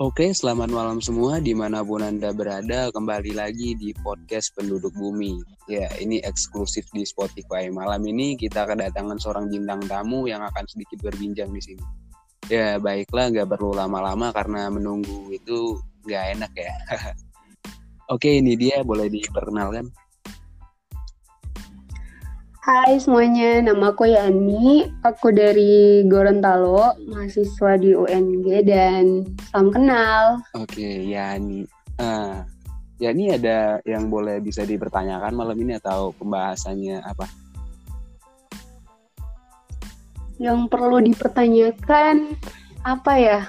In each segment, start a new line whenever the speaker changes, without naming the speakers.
Oke, selamat malam semua di mana pun Anda berada. Kembali lagi di podcast Penduduk Bumi. Ya, ini eksklusif di Spotify. Malam ini kita kedatangan seorang bintang tamu yang akan sedikit berbincang di sini. Ya, baiklah, nggak perlu lama-lama karena menunggu itu nggak enak ya. Oke, ini dia. Boleh diperkenalkan?
Hai semuanya, nama aku Yani. Aku dari Gorontalo, mahasiswa di UNG dan salam kenal.
Oke, Yani. Uh, Yani ada yang boleh bisa dipertanyakan malam ini atau pembahasannya apa?
Yang perlu dipertanyakan apa ya?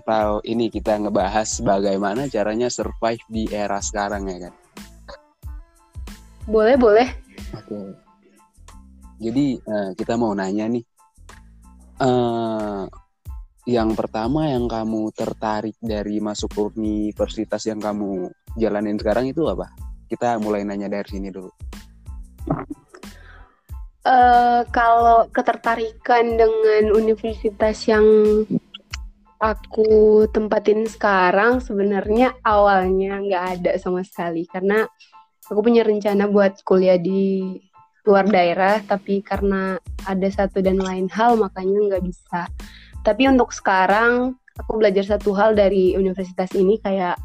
Atau ini kita ngebahas bagaimana caranya survive di era sekarang ya kan?
Boleh, boleh.
Oke. Jadi uh, kita mau nanya nih, uh, yang pertama yang kamu tertarik dari masuk universitas yang kamu jalanin sekarang itu apa? Kita mulai nanya dari sini dulu.
Uh, kalau ketertarikan dengan universitas yang aku tempatin sekarang sebenarnya awalnya nggak ada sama sekali. Karena aku punya rencana buat kuliah di luar daerah tapi karena ada satu dan lain hal makanya nggak bisa. Tapi untuk sekarang aku belajar satu hal dari universitas ini kayak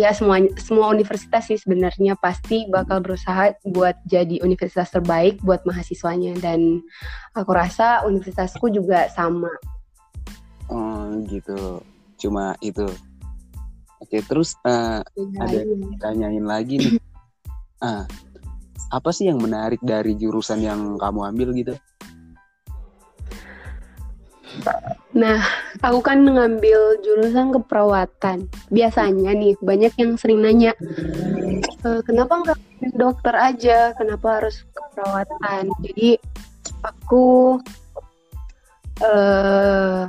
ya semua semua universitas sih sebenarnya pasti bakal berusaha buat jadi universitas terbaik buat mahasiswanya. Dan aku rasa universitasku juga sama
Oh gitu. Cuma itu. Oke, terus uh, ada tanyain lagi nih. Uh, apa sih yang menarik dari jurusan yang kamu ambil gitu?
Nah, aku kan mengambil jurusan keperawatan. Biasanya nih, banyak yang sering nanya, e, kenapa nggak dokter aja? Kenapa harus keperawatan? Jadi, aku uh,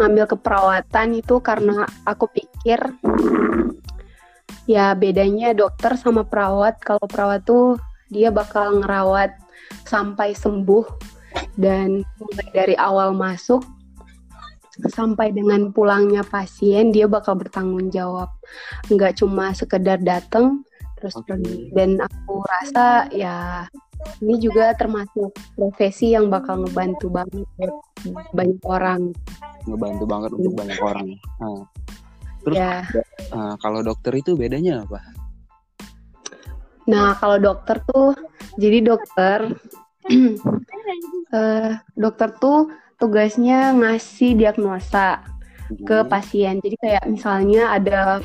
ngambil keperawatan itu karena aku pikir ya bedanya dokter sama perawat. Kalau perawat tuh dia bakal ngerawat sampai sembuh dan mulai dari awal masuk sampai dengan pulangnya pasien dia bakal bertanggung jawab. Nggak cuma sekedar datang terus pergi. Dan aku rasa ya ini juga termasuk profesi yang bakal ngebantu banget buat banyak orang
ngebantu banget untuk banyak orang nah, terus ya. uh, kalau dokter itu bedanya apa
nah kalau dokter tuh jadi dokter uh, dokter tuh tugasnya ngasih diagnosa ke pasien jadi kayak misalnya ada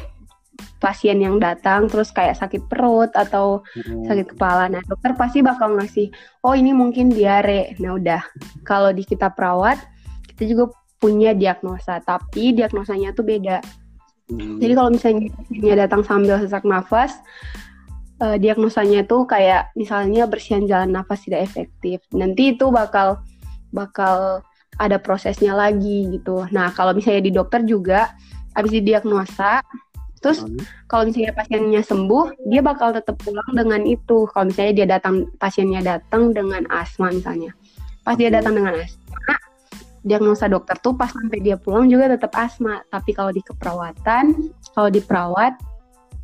pasien yang datang terus kayak sakit perut atau hmm. sakit kepala. Nah, dokter pasti bakal ngasih, "Oh, ini mungkin diare." Nah, udah. Kalau di kita perawat, kita juga punya diagnosa, tapi diagnosanya tuh beda. Hmm. Jadi kalau misalnya dia datang sambil sesak nafas, uh, diagnosanya tuh kayak misalnya bersihan jalan nafas tidak efektif. Nanti itu bakal bakal ada prosesnya lagi gitu. Nah, kalau misalnya di dokter juga habis didiagnosa, Terus hmm. kalau misalnya pasiennya sembuh, dia bakal tetap pulang dengan itu. Kalau misalnya dia datang pasiennya datang dengan asma misalnya. Pas dia datang dengan asma, diagnosa dokter tuh pas sampai dia pulang juga tetap asma. Tapi kalau di keperawatan, kalau di perawat,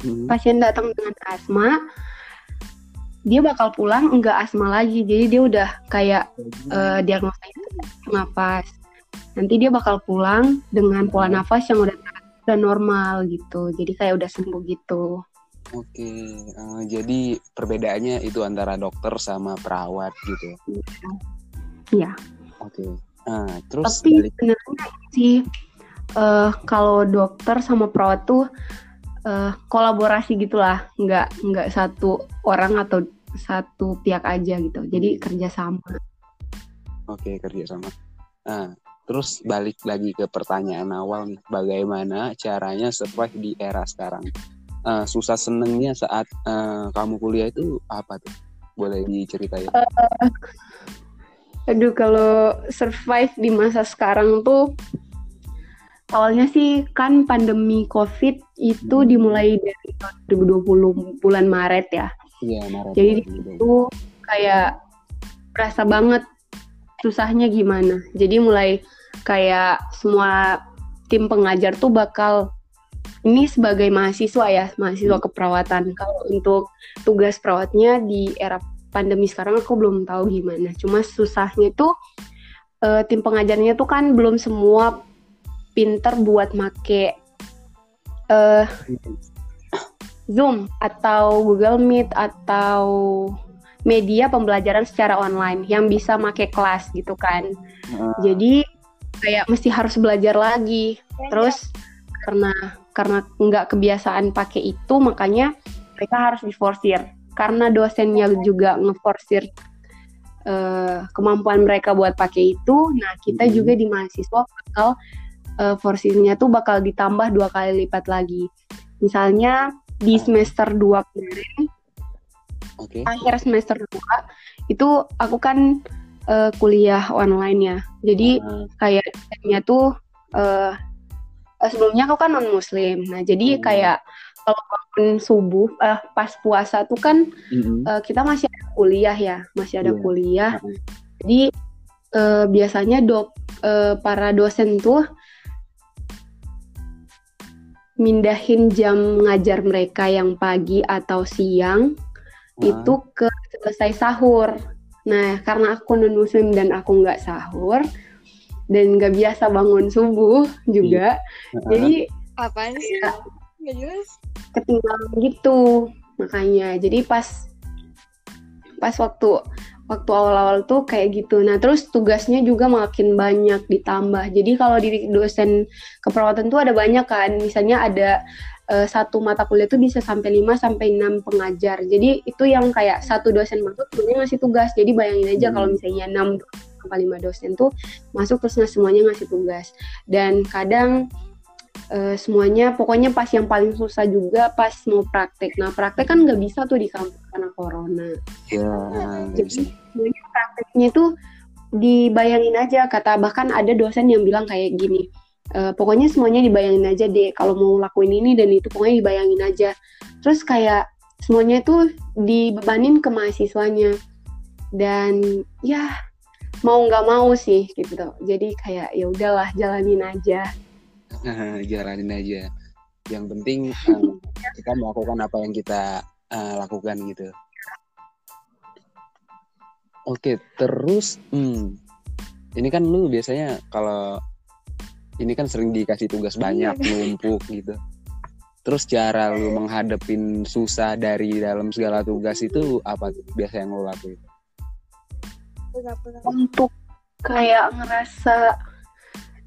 hmm. pasien datang dengan asma, dia bakal pulang enggak asma lagi. Jadi dia udah kayak uh, diagnosanya nafas. Nanti dia bakal pulang dengan pola nafas yang udah udah normal gitu jadi kayak udah sembuh gitu
oke uh, jadi perbedaannya itu antara dokter sama perawat gitu
iya
oke nah terus
tapi sebenarnya sih uh, kalau dokter sama perawat tuh uh, kolaborasi gitulah nggak nggak satu orang atau satu pihak aja gitu jadi kerjasama
oke kerjasama nah Terus balik lagi ke pertanyaan awal nih, bagaimana caranya survive di era sekarang? Uh, susah senengnya saat uh, kamu kuliah itu apa tuh? Boleh diceritain? Uh,
aduh, kalau survive di masa sekarang tuh awalnya sih kan pandemi COVID itu hmm. dimulai dari 2020 bulan Maret ya.
Iya, Maret.
Jadi itu kayak berasa banget susahnya gimana. Jadi mulai kayak semua tim pengajar tuh bakal ini sebagai mahasiswa ya, mahasiswa hmm. keperawatan. Kalau untuk tugas perawatnya di era pandemi sekarang aku belum tahu gimana. Cuma susahnya itu uh, tim pengajarnya tuh kan belum semua pinter buat make uh, Zoom atau Google Meet atau media pembelajaran secara online yang bisa make kelas gitu kan. Uh. Jadi kayak mesti harus belajar lagi. Terus karena karena nggak kebiasaan pakai itu makanya mereka harus diforsir karena dosennya juga ngeforsir uh, kemampuan mereka buat pakai itu nah kita hmm. juga di mahasiswa bakal uh, forsirnya tuh bakal ditambah dua kali lipat lagi misalnya di semester 2 kemarin okay. akhir semester 2 itu aku kan uh, kuliah online ya jadi uh. kayak tuh uh, uh, sebelumnya aku kan non muslim nah jadi hmm. kayak kalau bangun subuh uh, pas puasa tuh kan hmm. uh, kita masih ada kuliah ya masih ada yeah. kuliah hmm. jadi uh, biasanya dok uh, para dosen tuh mindahin jam ngajar mereka yang pagi atau siang hmm. itu ke selesai sahur nah karena aku non muslim dan aku nggak sahur dan nggak biasa bangun subuh juga iya. jadi
apa sih nggak jelas
ketinggalan gitu makanya jadi pas pas waktu waktu awal-awal tuh kayak gitu nah terus tugasnya juga makin banyak ditambah jadi kalau di dosen keperawatan tuh ada banyak kan misalnya ada uh, satu mata kuliah tuh bisa sampai 5 sampai enam pengajar. Jadi itu yang kayak satu dosen masuk sebenarnya ngasih tugas. Jadi bayangin aja hmm. kalau misalnya 6 sampai lima dosen tuh masuk terus nggak semuanya ngasih tugas dan kadang uh, semuanya pokoknya pas yang paling susah juga pas mau praktek. Nah praktek kan nggak bisa tuh di kampus karena corona.
Ya
jadi semuanya prakteknya tuh dibayangin aja. Kata bahkan ada dosen yang bilang kayak gini uh, pokoknya semuanya dibayangin aja deh kalau mau lakuin ini dan itu pokoknya dibayangin aja. Terus kayak semuanya tuh dibebanin ke mahasiswanya. Dan ya mau nggak mau sih gitu. Jadi kayak ya udahlah jalanin aja
jalanin aja. Yang penting um, kita melakukan apa yang kita uh, lakukan gitu. Oke terus hmm, ini kan lu biasanya kalau ini kan sering dikasih tugas banyak numpuk gitu. Terus cara lu menghadapin susah dari dalam segala tugas itu apa tuh biasa yang lu lakuin?
Untuk kayak ngerasa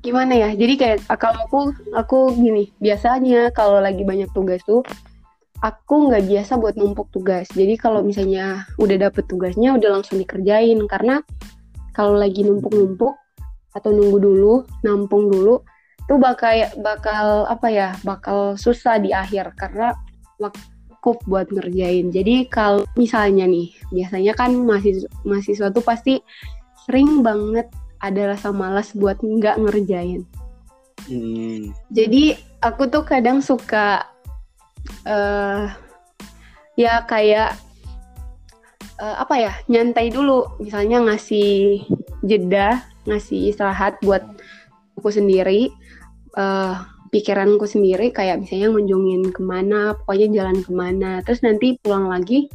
gimana ya? Jadi kayak kalau aku aku gini biasanya kalau lagi banyak tugas tuh aku nggak biasa buat numpuk tugas. Jadi kalau misalnya udah dapet tugasnya udah langsung dikerjain. Karena kalau lagi numpuk-numpuk atau nunggu dulu nampung dulu tuh bakal bakal apa ya bakal susah di akhir. Karena waktu buat ngerjain. Jadi kalau misalnya nih, biasanya kan mahasiswa, mahasiswa tuh pasti sering banget ada rasa malas buat nggak ngerjain. Hmm. Jadi aku tuh kadang suka uh, ya kayak uh, apa ya nyantai dulu, misalnya ngasih jeda, ngasih istirahat buat aku sendiri. Uh, pikiranku sendiri kayak misalnya ngunjungin ke mana pokoknya jalan ke mana terus nanti pulang lagi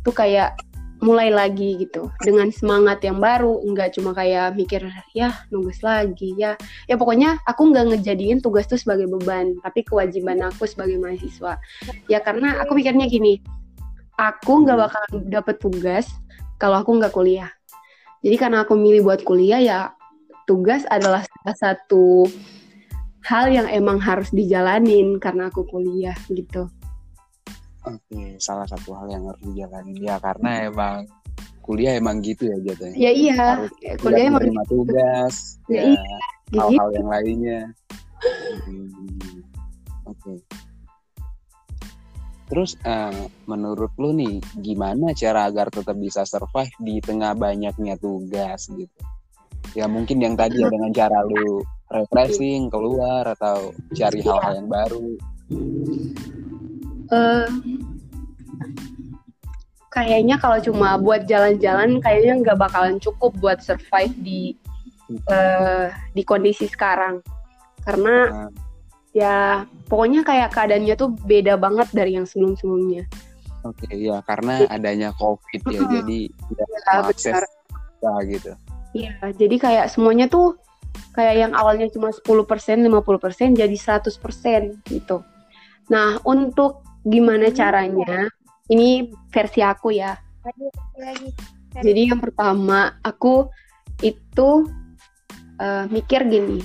tuh kayak mulai lagi gitu. Dengan semangat yang baru nggak cuma kayak mikir ya nugas lagi ya. Ya pokoknya aku nggak ngejadiin tugas tuh sebagai beban tapi kewajiban aku sebagai mahasiswa. Ya karena aku mikirnya gini aku nggak bakal dapet tugas kalau aku nggak kuliah. Jadi karena aku milih buat kuliah ya tugas adalah salah satu hal yang emang harus dijalanin karena aku kuliah gitu.
Oke, salah satu hal yang harus dijalanin ya karena emang kuliah emang gitu ya jatuhnya.
Ya iya,
harus kuliah emang gitu. tugas, ya, ya iya, hal-hal yang lainnya. Hmm, Oke. Terus uh, menurut lu nih gimana cara agar tetap bisa survive di tengah banyaknya tugas gitu? Ya mungkin yang tadi ya dengan cara lu refreshing keluar atau cari iya. hal-hal yang baru?
Uh, kayaknya kalau cuma buat jalan-jalan kayaknya nggak bakalan cukup buat survive di uh, di kondisi sekarang karena nah. ya pokoknya kayak keadaannya tuh beda banget dari yang sebelum-sebelumnya.
Oke okay, ya karena adanya covid ya jadi tidak ya, akses ya, gitu.
Iya jadi kayak semuanya tuh kayak yang awalnya cuma 10% 50% jadi 100% gitu. Nah untuk gimana caranya ini versi aku ya. Jadi yang pertama aku itu uh, mikir gini,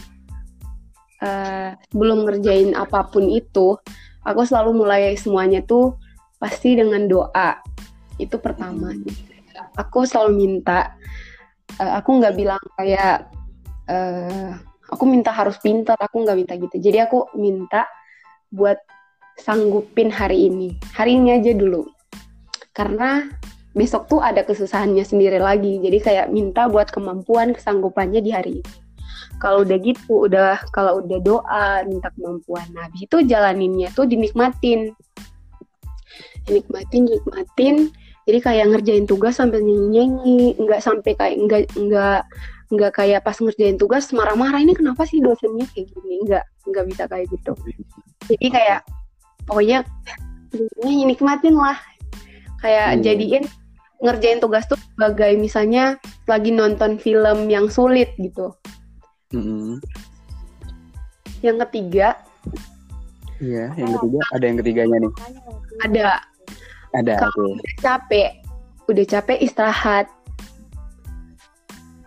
uh, sebelum ngerjain apa pun itu, aku selalu mulai semuanya tuh pasti dengan doa. Itu pertama. Aku selalu minta, uh, aku nggak bilang kayak uh, aku minta harus pintar, aku nggak minta gitu. Jadi aku minta buat sanggupin hari ini, hari ini aja dulu karena besok tuh ada kesusahannya sendiri lagi. Jadi kayak minta buat kemampuan kesanggupannya di hari ini kalau udah gitu udah kalau udah doa minta kemampuan. Nah habis itu jalaninnya tuh dinikmatin. Dinikmatin dinikmatin. Jadi kayak ngerjain tugas sambil nyanyi-nyanyi. Nggak sampai kayak nggak nggak nggak kayak pas ngerjain tugas marah-marah ini kenapa sih dosennya kayak gini? Nggak nggak bisa kayak gitu. Jadi kayak pokoknya nikmatin lah kayak hmm. jadiin ngerjain tugas tuh sebagai misalnya lagi nonton film yang sulit gitu hmm. yang ketiga
iya yang ketiga ada yang ketiganya nih
ada
ada
kalau okay. udah capek udah capek istirahat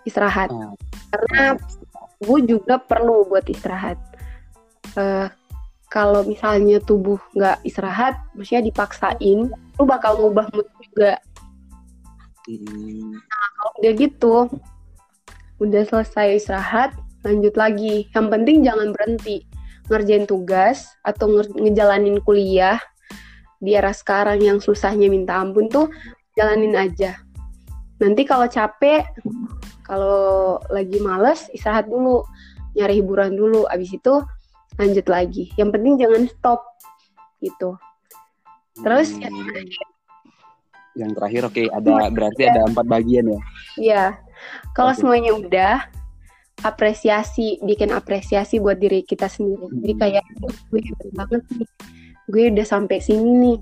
istirahat ah. karena gue juga perlu buat istirahat uh, kalau misalnya tubuh nggak istirahat, maksudnya dipaksain, lu bakal ngubah mood juga. Hmm. Nah, kalau udah gitu, udah selesai istirahat, lanjut lagi. Yang penting jangan berhenti ngerjain tugas atau ngejalanin kuliah di era sekarang yang susahnya minta ampun tuh jalanin aja. Nanti kalau capek, kalau lagi males, istirahat dulu, nyari hiburan dulu. Abis itu lanjut lagi. Yang penting jangan stop gitu. Terus hmm. yang terakhir
yang terakhir oke okay, ada berarti ada empat bagian ya?
Iya. Kalau okay. semuanya udah apresiasi bikin apresiasi buat diri kita sendiri. Hmm. jadi kayak gue hebat banget nih. Gue udah sampai sini nih.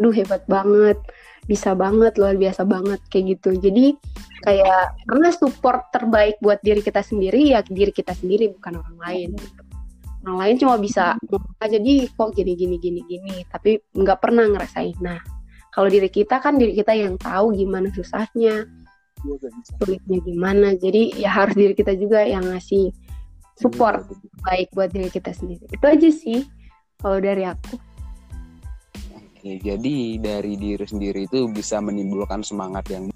Aduh hebat banget. Bisa banget luar biasa banget kayak gitu. Jadi kayak karena support terbaik buat diri kita sendiri ya diri kita sendiri bukan orang lain. gitu orang lain cuma bisa ngomong aja di kok gini gini gini gini tapi nggak pernah ngerasain. Nah kalau diri kita kan diri kita yang tahu gimana susahnya sulitnya gimana. Jadi ya harus diri kita juga yang ngasih support baik buat diri kita sendiri. Itu aja sih kalau dari aku.
Oke, jadi dari diri sendiri itu bisa menimbulkan semangat yang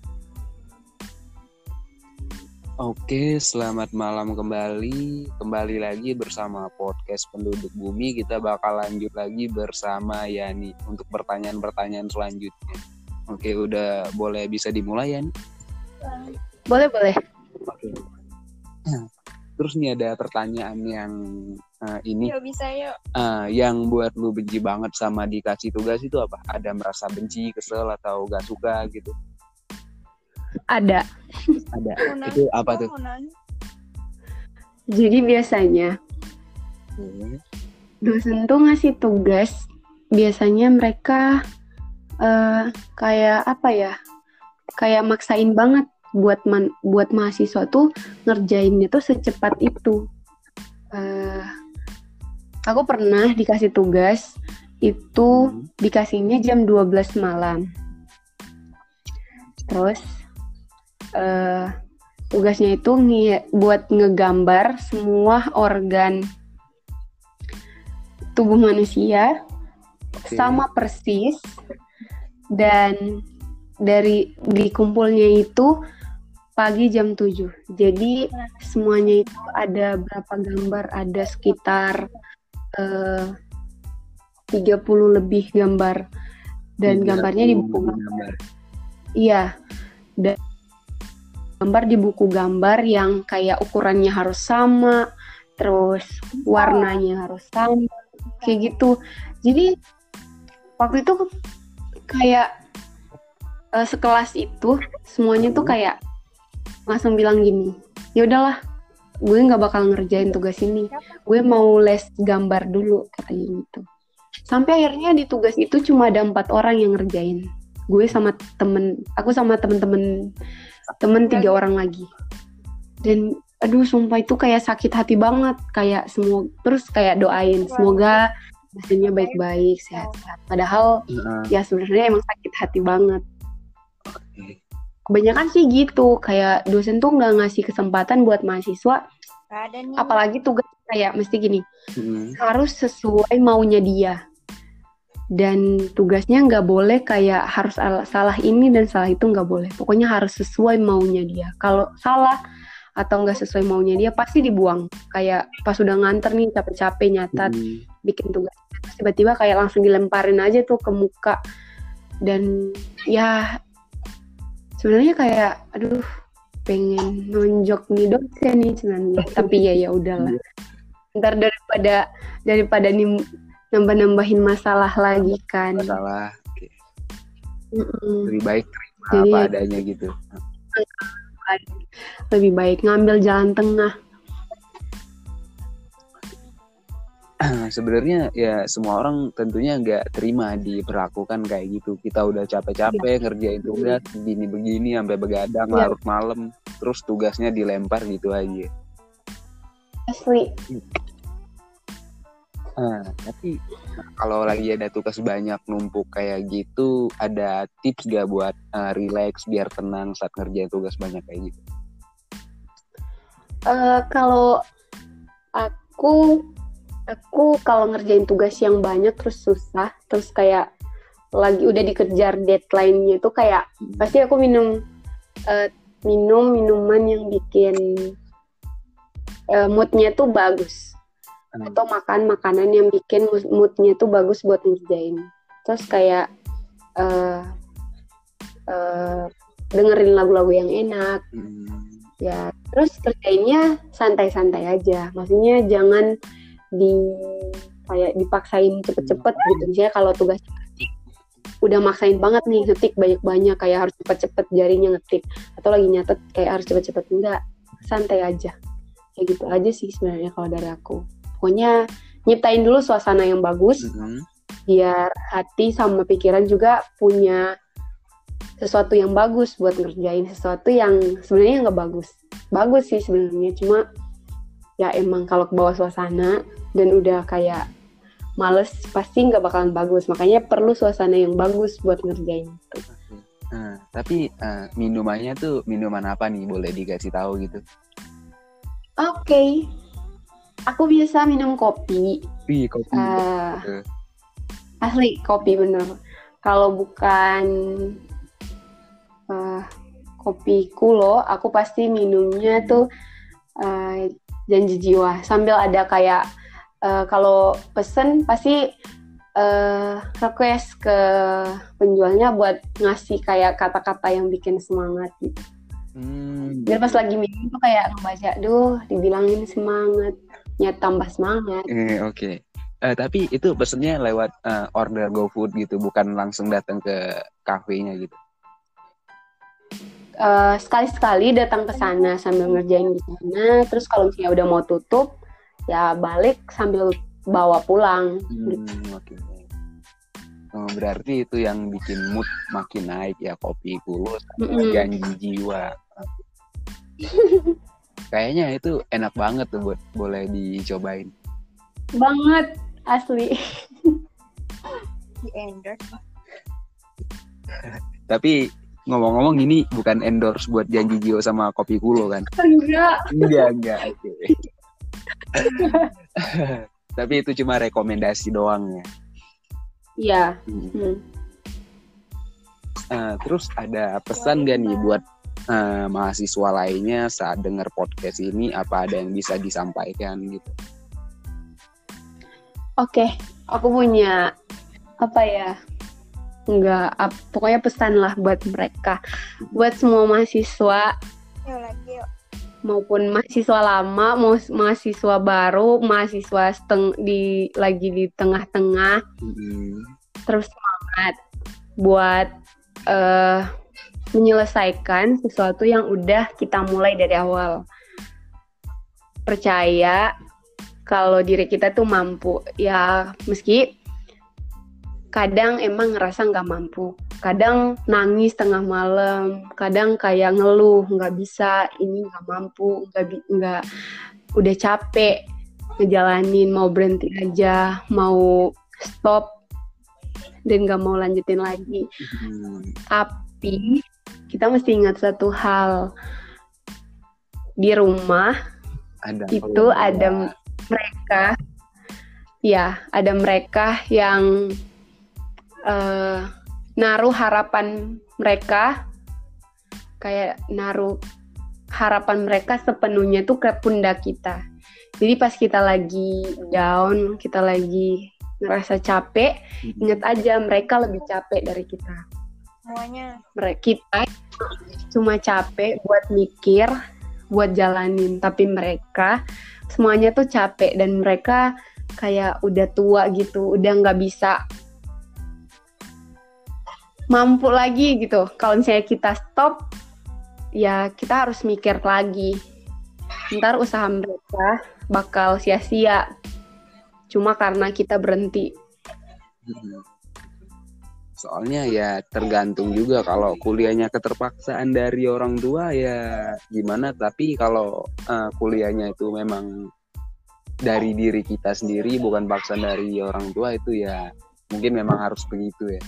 Oke, selamat malam kembali. Kembali lagi bersama podcast Penduduk Bumi. Kita bakal lanjut lagi bersama Yani untuk pertanyaan-pertanyaan selanjutnya. Oke, udah boleh bisa dimulai Yani?
Boleh, boleh.
Oke. Nah, terus nih ada pertanyaan yang uh, ini.
Yuk bisa yuk.
Uh, yang buat lu benci banget sama dikasih tugas itu apa? Ada merasa benci, kesel atau gak suka gitu?
Ada.
Ada. Itu apa tuh?
Jadi biasanya hmm. dosen tuh ngasih tugas, biasanya mereka uh, kayak apa ya? Kayak maksain banget buat man, buat mahasiswa tuh ngerjainnya tuh secepat itu. Uh, aku pernah dikasih tugas itu hmm. dikasihnya jam 12 malam. Terus uh, tugasnya itu nge buat ngegambar semua organ tubuh manusia okay. sama persis dan dari dikumpulnya itu pagi jam 7. Jadi semuanya itu ada berapa gambar? Ada sekitar eh, uh, 30 lebih gambar dan gambarnya di buku gambar. Iya. Gambar di buku gambar yang kayak ukurannya harus sama, terus warnanya harus sama, kayak gitu. Jadi waktu itu kayak eh, sekelas itu semuanya tuh kayak langsung bilang gini ya udahlah gue nggak bakal ngerjain tugas ini. Gue mau les gambar dulu katanya gitu. Sampai akhirnya di tugas itu cuma ada empat orang yang ngerjain. Gue sama temen aku sama temen-temen temen tiga orang lagi. Dan aduh sumpah itu kayak sakit hati banget. Kayak semua terus kayak doain semoga hasilnya baik-baik sehat-sehat. Padahal
Heeh.
ya sebenarnya emang sakit hati banget. Kebanyakan sih gitu kayak dosen tuh nggak ngasih kesempatan buat mahasiswa apalagi tugas kayak mesti gini
Mm.
harus sesuai maunya dia dan tugasnya nggak boleh kayak harus al- salah ini dan salah itu nggak boleh. Pokoknya harus sesuai maunya dia. Kalau salah atau nggak sesuai maunya dia pasti dibuang. Kayak pas udah nganter nih capek-capek nyatat
Mm.
bikin tugas. Terus tiba-tiba kayak langsung dilemparin aja tuh ke muka. Dan ya sebenarnya kayak aduh pengen nonjok nih dosen nih sebenarnya. Tapi ya ya udahlah. Ntar daripada daripada nim nambah nambahin masalah lagi kan
Masalah. Oke.
Mm-mm.
Lebih baik terima
Jadi
apa
ya-
adanya gitu.
lebih baik ngambil jalan tengah
Sebenarnya ya semua orang tentunya nggak terima diperlakukan kayak gitu. Kita udah capek-capek ngerjain tugas begini-begini sampai begadang
Iya.
larut malam, terus tugasnya dilempar gitu aja.
asli
Nah, tapi kalau lagi ada tugas banyak numpuk kayak gitu, ada tips gak buat uh, relax biar tenang saat ngerjain tugas banyak kayak gitu?
Eh, kalau aku aku kalau ngerjain tugas yang banyak terus susah terus kayak lagi udah dikejar deadline-nya itu kayak pasti aku minum eh, minum minuman yang bikin eh, moodnya tuh bagus
Hmm.
atau makan makanan yang bikin mood- moodnya tuh bagus buat ngerjain. Terus kayak eh eh, dengerin lagu-lagu yang enak.
Hmm,
ya terus kerjainnya santai-santai aja. Maksudnya jangan di kayak dipaksain cepet-cepet gitu. Misalnya kalau tugas ngetik udah maksain banget nih ngetik banyak-banyak kayak harus cepet-cepet jarinya ngetik. Atau lagi nyatet kayak harus cepet-cepet. Enggak santai aja. Kayak gitu aja sih sebenarnya kalau dari aku pokoknya nyiptain dulu suasana yang bagus
hmm,
biar hati sama pikiran juga punya sesuatu yang bagus buat ngerjain sesuatu yang sebenarnya nggak bagus. Bagus sih sebenarnya cuma ya emang kalau ke bawah suasana dan udah kayak males pasti nggak bakalan bagus. Makanya perlu suasana yang bagus buat ngerjain itu.
Nah, tapi uh, minumannya tuh minuman apa nih? Boleh dikasih tahu gitu?
oke aku biasa minum kopi.
Wih, kopi. Betul.
asli kopi bener. Kalau bukan eh, kopi kulo aku pasti minumnya tuh eh, janji jiwa. Sambil ada kayak eh, kalau pesen pasti eh, request ke penjualnya buat ngasih kayak kata-kata yang bikin semangat gitu.
Hmm,
biar pas lagi minum tuh kayak ngebaca duh dibilangin semangat ya tambah semangat
eh, oke. Eh, tapi itu pesennya lewat eh, order GoFood gitu, bukan langsung datang ke kafenya gitu.
eh, sekali-sekali datang ke sana sambil ngerjain di sana. Terus kalau misalnya udah mau tutup, ya balik sambil bawa pulang.
Hmm, oke. Oh, berarti itu yang bikin mood makin naik ya kopi kulo sama
Mm-mm.
janji jiwa. Kayaknya itu enak banget tuh buat boleh dicobain.
Banget asli.
Di endorse.
Tapi ngomong-ngomong ini bukan endorse buat janji jiwa sama kopi kulo kan?
Enggak.
Enggak, enggak. Oke. Tapi itu cuma rekomendasi doang ya.
Iya.
Hmm.
Hmm.
Eh, terus ada pesan gak nih buat eh, mahasiswa lainnya saat dengar podcast ini apa ada yang bisa disampaikan gitu?
Oke, aku punya apa ya? Enggak, ap- pokoknya pesan lah buat mereka. Buat semua mahasiswa maupun mahasiswa lama, mau mahasiswa baru, mahasiswa seteng di lagi di tengah-tengah
Hmm.
terus semangat buat eh menyelesaikan sesuatu yang udah kita mulai dari awal. Percaya kalau diri kita tuh mampu. Ya meski kadang emang ngerasa nggak mampu. Kadang nangis tengah malam, kadang kayak ngeluh nggak bisa, ini nggak mampu, nggak nggak udah capek ngejalanin mau berhenti aja mau stop dan gak mau lanjutin lagi hmm. tapi kita mesti ingat satu hal. Di rumah ada itu ada mereka. Ya ada mereka yang uh, naruh harapan mereka. Kayak naruh harapan mereka sepenuhnya tuh ke pundak kita. Jadi pas kita lagi down, kita lagi ngerasa capek, hmm. ingat aja mereka lebih capek dari kita.
Semuanya.
Mereka kita cuma capek buat mikir, buat jalanin, tapi mereka semuanya tuh capek dan mereka kayak udah tua gitu, udah nggak bisa mampu lagi gitu. Kalau misalnya kita stop, ya kita harus mikir lagi. Ntar usaha mereka bakal sia-sia cuma karena kita berhenti.
Soalnya ya tergantung juga kalau kuliahnya keterpaksaan dari orang tua ya gimana tapi kalau uh, kuliahnya itu memang dari diri kita sendiri bukan paksaan dari orang tua itu ya mungkin memang harus begitu ya.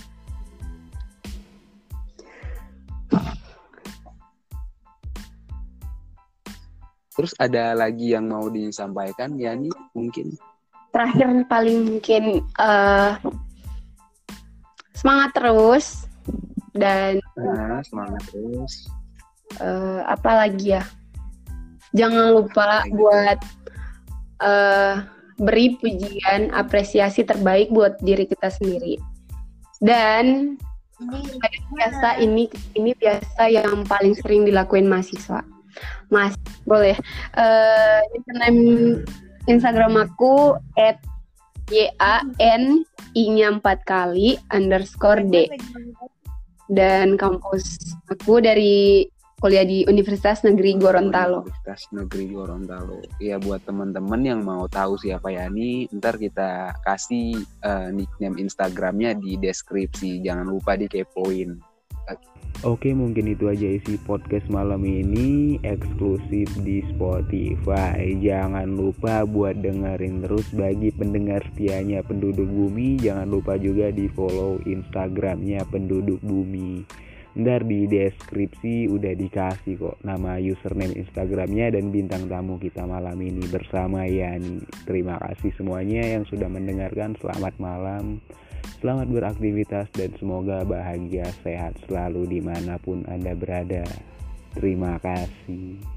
Terus ada lagi yang mau disampaikan ya nih mungkin?
Terakhir paling mungkin uh, semangat terus dan
nah, semangat terus.
Uh, apa lagi ya? Jangan lupa buat uh, beri pujian, apresiasi terbaik buat diri kita sendiri. Dan ini biasa ini ini biasa yang paling sering dilakuin mahasiswa Mas, boleh. Uh, Instagram aku at y a n i-nya empat kali underscore d. Dan kampus aku dari kuliah di Universitas Negeri Gorontalo.
Universitas Negeri Gorontalo. Ya buat teman-teman yang mau tahu siapa Yani, ntar kita kasih uh, nickname Instagramnya di deskripsi. Jangan lupa dikepoin.
Oke mungkin itu aja isi podcast malam ini eksklusif di Spotify. Jangan lupa buat dengerin terus bagi pendengar setianya penduduk bumi. Jangan lupa juga di follow instagramnya penduduk bumi. Ntar di deskripsi udah dikasih kok nama username instagramnya dan bintang tamu kita malam ini bersama Yani. Terima kasih semuanya yang sudah mendengarkan. Selamat malam Selamat beraktivitas dan semoga bahagia sehat selalu di mana pun Anda berada. Terima kasih.